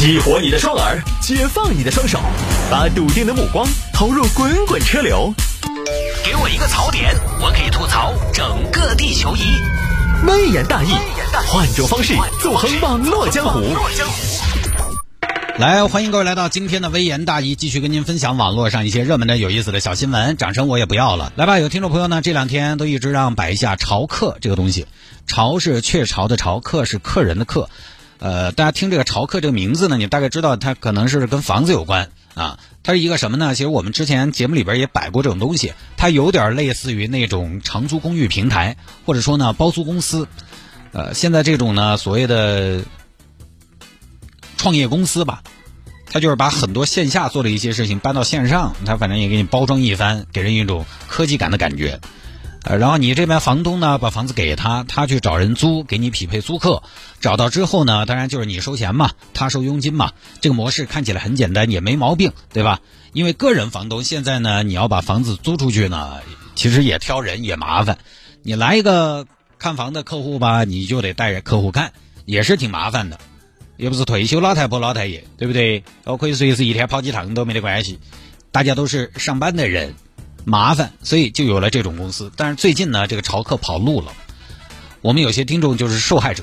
激活你的双耳，解放你的双手，把笃定的目光投入滚滚车流。给我一个槽点，我可以吐槽整个地球仪。微言大义，换种方式纵横网络江湖。来，欢迎各位来到今天的微言大义，继续跟您分享网络上一些热门的、有意思的小新闻。掌声我也不要了。来吧，有听众朋友呢，这两天都一直让摆一下潮客这个东西。潮是雀巢的巢，客是客人的客。呃，大家听这个潮客这个名字呢，你大概知道它可能是跟房子有关啊。它是一个什么呢？其实我们之前节目里边也摆过这种东西，它有点类似于那种长租公寓平台，或者说呢包租公司。呃，现在这种呢所谓的创业公司吧，它就是把很多线下做的一些事情搬到线上，它反正也给你包装一番，给人一种科技感的感觉。呃，然后你这边房东呢，把房子给他，他去找人租，给你匹配租客。找到之后呢，当然就是你收钱嘛，他收佣金嘛。这个模式看起来很简单，也没毛病，对吧？因为个人房东现在呢，你要把房子租出去呢，其实也挑人也麻烦。你来一个看房的客户吧，你就得带着客户看，也是挺麻烦的。又不是退休老太婆老太爷，对不对？我可以随时一天跑几趟都没得关系。大家都是上班的人。麻烦，所以就有了这种公司。但是最近呢，这个潮客跑路了。我们有些听众就是受害者，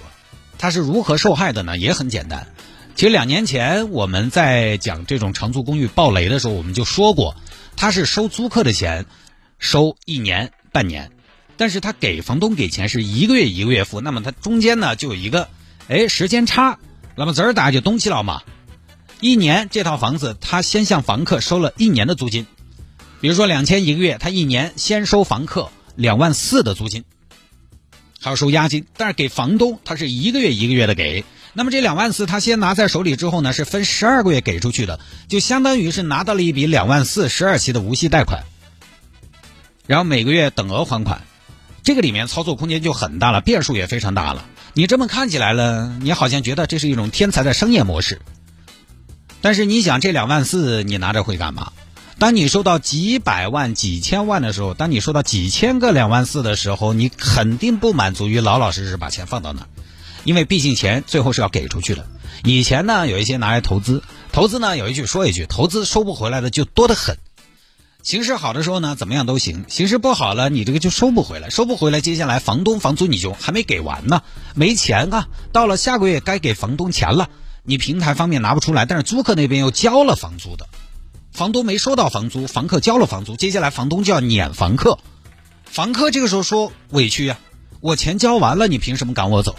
他是如何受害的呢？也很简单。其实两年前我们在讲这种长租公寓暴雷的时候，我们就说过，他是收租客的钱，收一年半年，但是他给房东给钱是一个月一个月付，那么他中间呢就有一个哎时间差，那么这儿大家就懂起了嘛。一年这套房子，他先向房客收了一年的租金。比如说两千一个月，他一年先收房客两万四的租金，还要收押金，但是给房东他是一个月一个月的给。那么这两万四他先拿在手里之后呢，是分十二个月给出去的，就相当于是拿到了一笔两万四十二期的无息贷款，然后每个月等额还款。这个里面操作空间就很大了，变数也非常大了。你这么看起来了，你好像觉得这是一种天才的商业模式，但是你想这两万四你拿着会干嘛？当你收到几百万、几千万的时候，当你收到几千个两万四的时候，你肯定不满足于老老实实把钱放到那儿，因为毕竟钱最后是要给出去的。以前呢，有一些拿来投资，投资呢有一句说一句，投资收不回来的就多得很。形势好的时候呢，怎么样都行；形势不好了，你这个就收不回来，收不回来，接下来房东房租你就还没给完呢，没钱啊。到了下个月该给房东钱了，你平台方面拿不出来，但是租客那边又交了房租的。房东没收到房租，房客交了房租，接下来房东就要撵房客。房客这个时候说委屈呀，我钱交完了，你凭什么赶我走？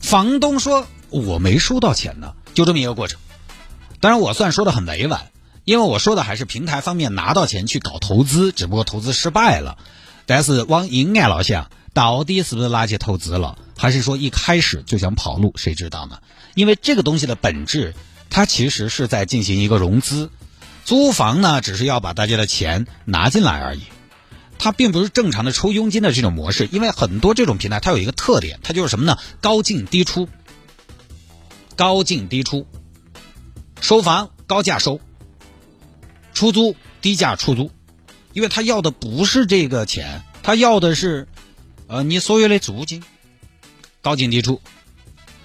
房东说我没收到钱呢，就这么一个过程。当然我算说的很委婉，因为我说的还是平台方面拿到钱去搞投资，只不过投资失败了。但是往阴暗了想，到底是不是拿去投资了，还是说一开始就想跑路？谁知道呢？因为这个东西的本质，它其实是在进行一个融资。租房呢，只是要把大家的钱拿进来而已，它并不是正常的抽佣金的这种模式。因为很多这种平台，它有一个特点，它就是什么呢？高进低出，高进低出，收房高价收，出租低价出租，因为他要的不是这个钱，他要的是，呃，你所有的租金，高进低出。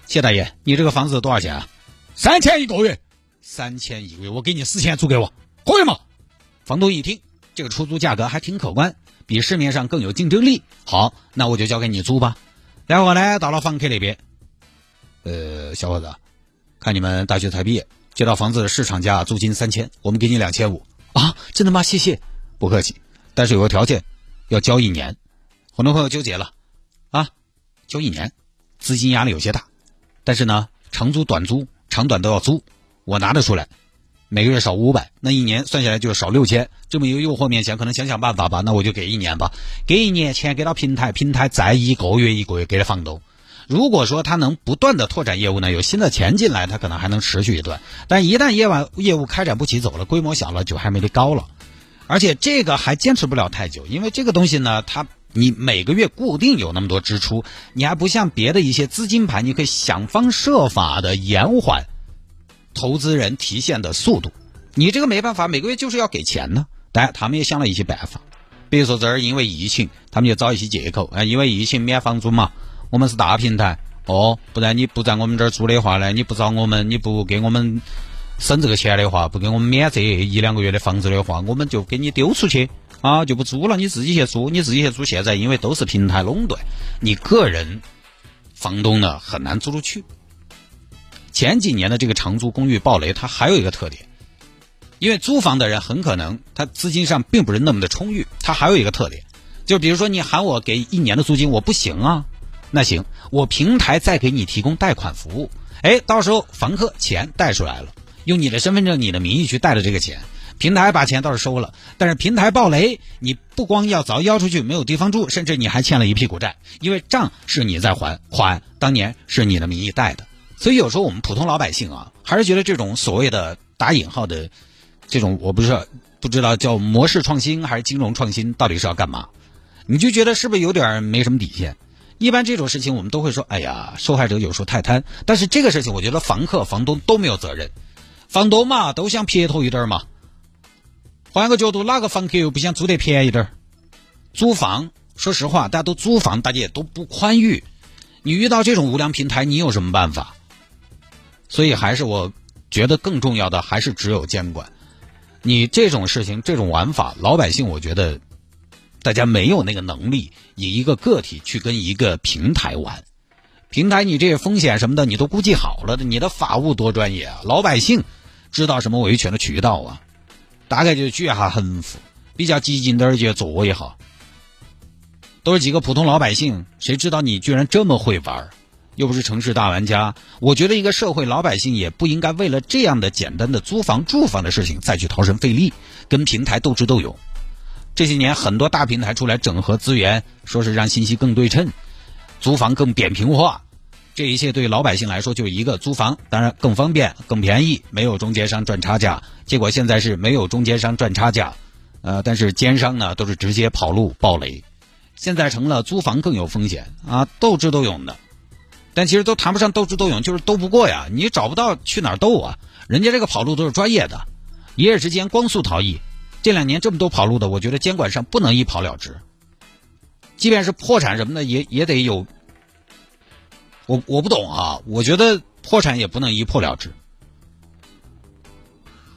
谢大爷，你这个房子多少钱啊？三千一个月。三千一个月，我给你四千租给我，可以吗？房东一听，这个出租价格还挺可观，比市面上更有竞争力。好，那我就交给你租吧。然后呢，到了房客那边，呃，小伙子，看你们大学才毕业，这套房子市场价租金三千，我们给你两千五啊？真的吗？谢谢，不客气。但是有个条件，要交一年。很多朋友纠结了啊，交一年，资金压力有些大。但是呢，长租短租，长短都要租。我拿得出来，每个月少五百，那一年算下来就是少六千。这么一个诱惑面前，可能想想办法吧。那我就给一年吧，给一年钱给到平台，平台再一个月一个月给了房东。如果说他能不断的拓展业务呢，有新的钱进来，他可能还能持续一段。但一旦业务业务开展不起走了，规模小了，就还没得高了。而且这个还坚持不了太久，因为这个东西呢，它你每个月固定有那么多支出，你还不像别的一些资金盘，你可以想方设法的延缓。投资人提现的速度，你这个没办法，每个月就是要给钱呢。当然，他们也想了一些办法，比如说这儿因为疫情，他们就找一些借口，啊，因为疫情免房租嘛。我们是大平台，哦，不然你不在我们这儿租的话呢，你不找我们，你不给我们省这个钱的话，不给我们免这一两个月的房子的话，我们就给你丢出去啊，就不租了，你自己去租，你自己去租。现在因为都是平台垄断，你个人房东呢很难租出去。前几年的这个长租公寓暴雷，它还有一个特点，因为租房的人很可能他资金上并不是那么的充裕，它还有一个特点，就比如说你喊我给一年的租金，我不行啊。那行，我平台再给你提供贷款服务，哎，到时候房客钱贷出来了，用你的身份证、你的名义去贷了这个钱，平台把钱倒是收了，但是平台暴雷，你不光要早交出去，没有地方住，甚至你还欠了一屁股债，因为账是你在还，款当年是你的名义贷的，所以有时候我们普通老百姓啊，还是觉得这种所谓的打引号的这种，我不是不知道叫模式创新还是金融创新，到底是要干嘛？你就觉得是不是有点没什么底线？一般这种事情我们都会说，哎呀，受害者有时候太贪。但是这个事情，我觉得房客、房东都没有责任。房东嘛，都想撇脱一点嘛。换个角度，哪个房客又不想租得便宜点？租房，说实话，大家都租房，大家也都不宽裕。你遇到这种无良平台，你有什么办法？所以还是我觉得更重要的，还是只有监管。你这种事情，这种玩法，老百姓我觉得。大家没有那个能力，以一个个体去跟一个平台玩，平台你这些风险什么的你都估计好了的，你的法务多专业啊！老百姓知道什么维权的渠道啊？大概就举一下横幅，比较激进点儿就做一下。都是几个普通老百姓，谁知道你居然这么会玩？又不是城市大玩家。我觉得一个社会老百姓也不应该为了这样的简单的租房住房的事情再去掏神费力，跟平台斗智斗勇。这些年，很多大平台出来整合资源，说是让信息更对称，租房更扁平化。这一切对老百姓来说就一个租房，当然更方便、更便宜，没有中间商赚差价。结果现在是没有中间商赚差价，呃，但是奸商呢都是直接跑路暴雷。现在成了租房更有风险啊，斗智斗勇的，但其实都谈不上斗智斗勇，就是斗不过呀。你找不到去哪儿斗啊？人家这个跑路都是专业的，一夜之间光速逃逸。这两年这么多跑路的，我觉得监管上不能一跑了之，即便是破产什么的，也也得有。我我不懂啊，我觉得破产也不能一破了之，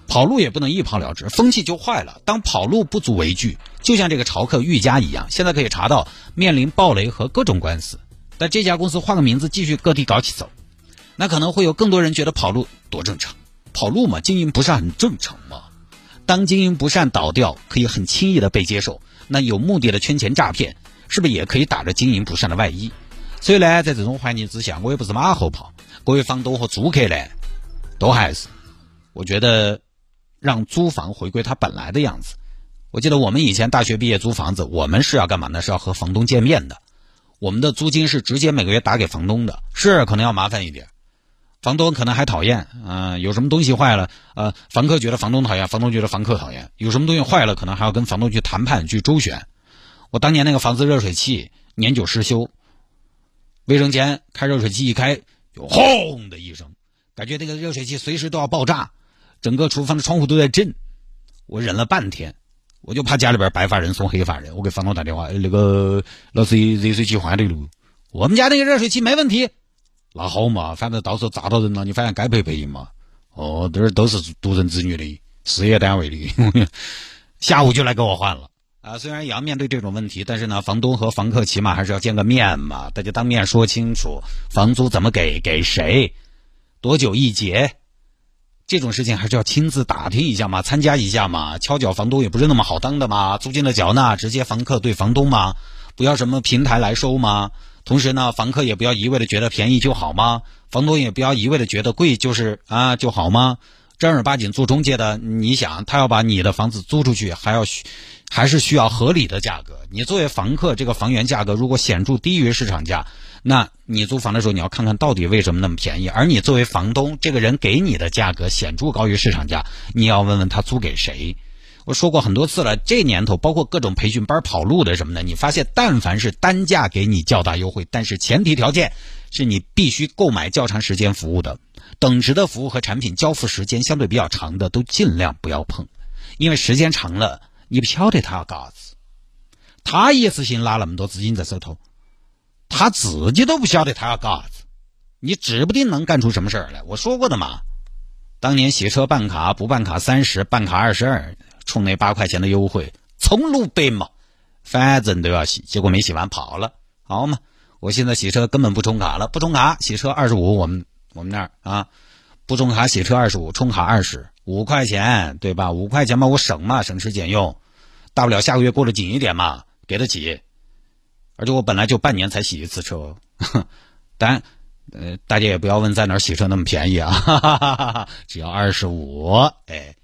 跑路也不能一跑了之，风气就坏了。当跑路不足为惧，就像这个潮客玉家一样，现在可以查到面临暴雷和各种官司，但这家公司换个名字继续各地搞起走，那可能会有更多人觉得跑路多正常，跑路嘛，经营不是很正常嘛？当经营不善倒掉，可以很轻易的被接受。那有目的的圈钱诈骗，是不是也可以打着经营不善的外衣？所以呢，在这种环境之下，我也不是马后炮。各位房东和租客呢，都还是我觉得让租房回归它本来的样子。我记得我们以前大学毕业租房子，我们是要干嘛呢？是要和房东见面的。我们的租金是直接每个月打给房东的，是可能要麻烦一点。房东可能还讨厌，嗯，有什么东西坏了，呃，房客觉得房东讨厌，房东觉得房客讨厌，有什么东西坏了，可能还要跟房东去谈判去周旋。我当年那个房子热水器年久失修，卫生间开热水器一开就轰的一声，感觉那个热水器随时都要爆炸，整个厨房的窗户都在震。我忍了半天，我就怕家里边白发人送黑发人，我给房东打电话，那个老师热水器换的了，我们家那个热水器没问题。那好嘛，反正到时候砸到人了，你反正该赔赔嘛。哦，这儿都是独生子女的事业单位的，下午就来给我换了啊。虽然也要面对这种问题，但是呢，房东和房客起码还是要见个面嘛，大家当面说清楚房租怎么给，给谁，多久一结，这种事情还是要亲自打听一下嘛，参加一下嘛。敲脚房东也不是那么好当的嘛，租金的缴纳直接房客对房东嘛，不要什么平台来收嘛。同时呢，房客也不要一味的觉得便宜就好吗？房东也不要一味的觉得贵就是啊就好吗？正儿八经做中介的，你想他要把你的房子租出去，还要需还是需要合理的价格。你作为房客，这个房源价格如果显著低于市场价，那你租房的时候你要看看到底为什么那么便宜。而你作为房东，这个人给你的价格显著高于市场价，你要问问他租给谁。我说过很多次了，这年头包括各种培训班跑路的什么的，你发现但凡是单价给你较大优惠，但是前提条件是你必须购买较长时间服务的，等值的服务和产品交付时间相对比较长的，都尽量不要碰，因为时间长了，你不晓得他要干啥子，他一次性拿那么多资金在手头，他自己都不晓得他要干啥子，你指不定能干出什么事儿来。我说过的嘛，当年洗车办卡不办卡三十，办卡二十二，冲那八块钱的优惠，从路北嘛，反正都要洗，结果没洗完跑了，好嘛。我现在洗车根本不充卡了，不充卡洗车二十五，我们我们那儿啊，不充卡洗车二十五，充卡二十五块钱，对吧？五块钱嘛，我省嘛，省吃俭用，大不了下个月过得紧一点嘛，给得起。而且我本来就半年才洗一次车，当然，呃，大家也不要问在哪儿洗车那么便宜啊，哈哈哈哈只要二十五，哎，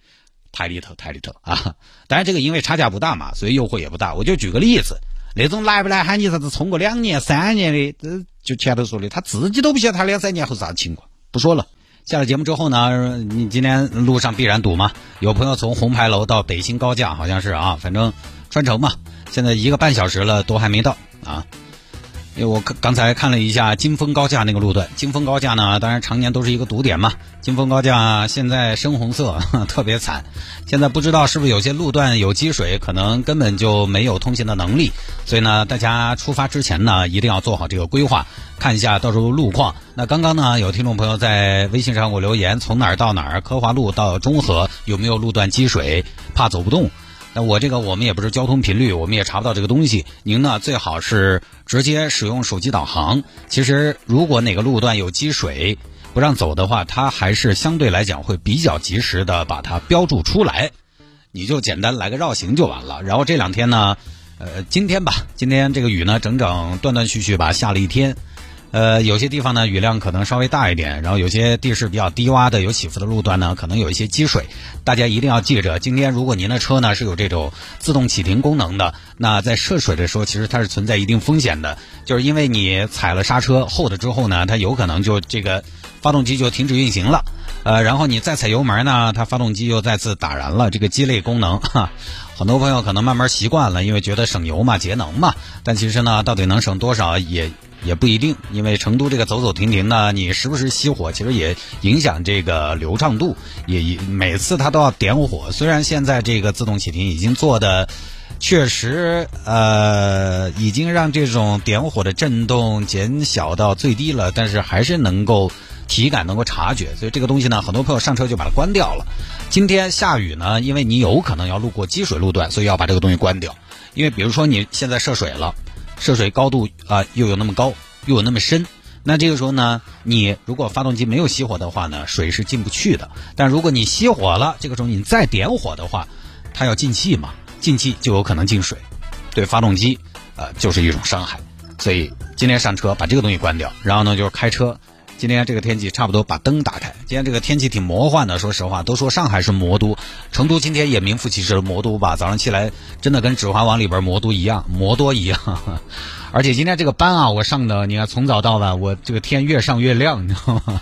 太里头太里头啊！当然这个因为差价不大嘛，所以诱惑也不大。我就举个例子。那种来不来喊你啥子充个两年三年的，这就前头说的，他自己都不晓得他两三年后啥情况。不说了，下了节目之后呢，你今天路上必然堵嘛。有朋友从红牌楼到北新高架，好像是啊，反正穿城嘛，现在一个半小时了都还没到啊。因为我刚才看了一下金丰高架那个路段，金丰高架呢，当然常年都是一个堵点嘛。金丰高架现在深红色，特别惨。现在不知道是不是有些路段有积水，可能根本就没有通行的能力。所以呢，大家出发之前呢，一定要做好这个规划，看一下到时候路况。那刚刚呢，有听众朋友在微信上给我留言，从哪儿到哪儿，科华路到中和有没有路段积水，怕走不动。那我这个我们也不是交通频率，我们也查不到这个东西。您呢最好是直接使用手机导航。其实如果哪个路段有积水不让走的话，它还是相对来讲会比较及时的把它标注出来。你就简单来个绕行就完了。然后这两天呢，呃，今天吧，今天这个雨呢整整断断续续吧下了一天。呃，有些地方呢雨量可能稍微大一点，然后有些地势比较低洼的、有起伏的路段呢，可能有一些积水。大家一定要记着，今天如果您的车呢是有这种自动启停功能的，那在涉水的时候，其实它是存在一定风险的，就是因为你踩了刹车后的之后呢，它有可能就这个发动机就停止运行了。呃，然后你再踩油门呢，它发动机又再次打燃了，这个鸡肋功能哈。很多朋友可能慢慢习惯了，因为觉得省油嘛、节能嘛，但其实呢，到底能省多少也。也不一定，因为成都这个走走停停呢，你时不时熄火，其实也影响这个流畅度。也每次它都要点火，虽然现在这个自动启停已经做的确实呃，已经让这种点火的震动减小到最低了，但是还是能够体感能够察觉。所以这个东西呢，很多朋友上车就把它关掉了。今天下雨呢，因为你有可能要路过积水路段，所以要把这个东西关掉。因为比如说你现在涉水了。涉水高度啊，又有那么高，又有那么深，那这个时候呢，你如果发动机没有熄火的话呢，水是进不去的。但如果你熄火了，这个时候你再点火的话，它要进气嘛，进气就有可能进水，对发动机啊就是一种伤害。所以今天上车把这个东西关掉，然后呢就是开车。今天这个天气差不多，把灯打开。今天这个天气挺魔幻的，说实话，都说上海是魔都，成都今天也名副其实的魔都吧。早上起来真的跟《指环王》里边魔都一样，魔多一样。而且今天这个班啊，我上的，你看从早到晚，我这个天越上越亮，你知道吗？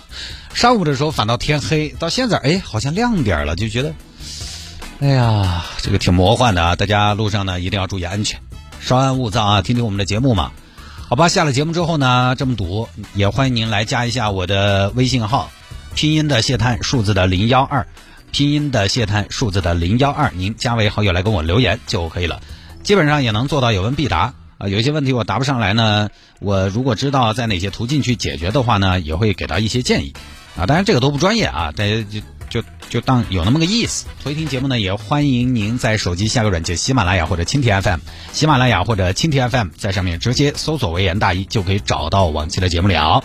上午的时候反倒天黑，到现在哎好像亮点了，就觉得，哎呀，这个挺魔幻的啊！大家路上呢一定要注意安全，稍安勿躁啊，听听我们的节目嘛。好吧，下了节目之后呢，这么堵，也欢迎您来加一下我的微信号，拼音的谢探，数字的零幺二，拼音的谢探，数字的零幺二，您加为好友来跟我留言就可以了，基本上也能做到有问必答啊。有一些问题我答不上来呢，我如果知道在哪些途径去解决的话呢，也会给到一些建议啊。当然这个都不专业啊，大家就就。就当有那么个意思。回听节目呢，也欢迎您在手机下个软件喜马拉雅或者蜻蜓 FM，喜马拉雅或者蜻蜓 FM，在上面直接搜索“维言大义”就可以找到往期的节目了。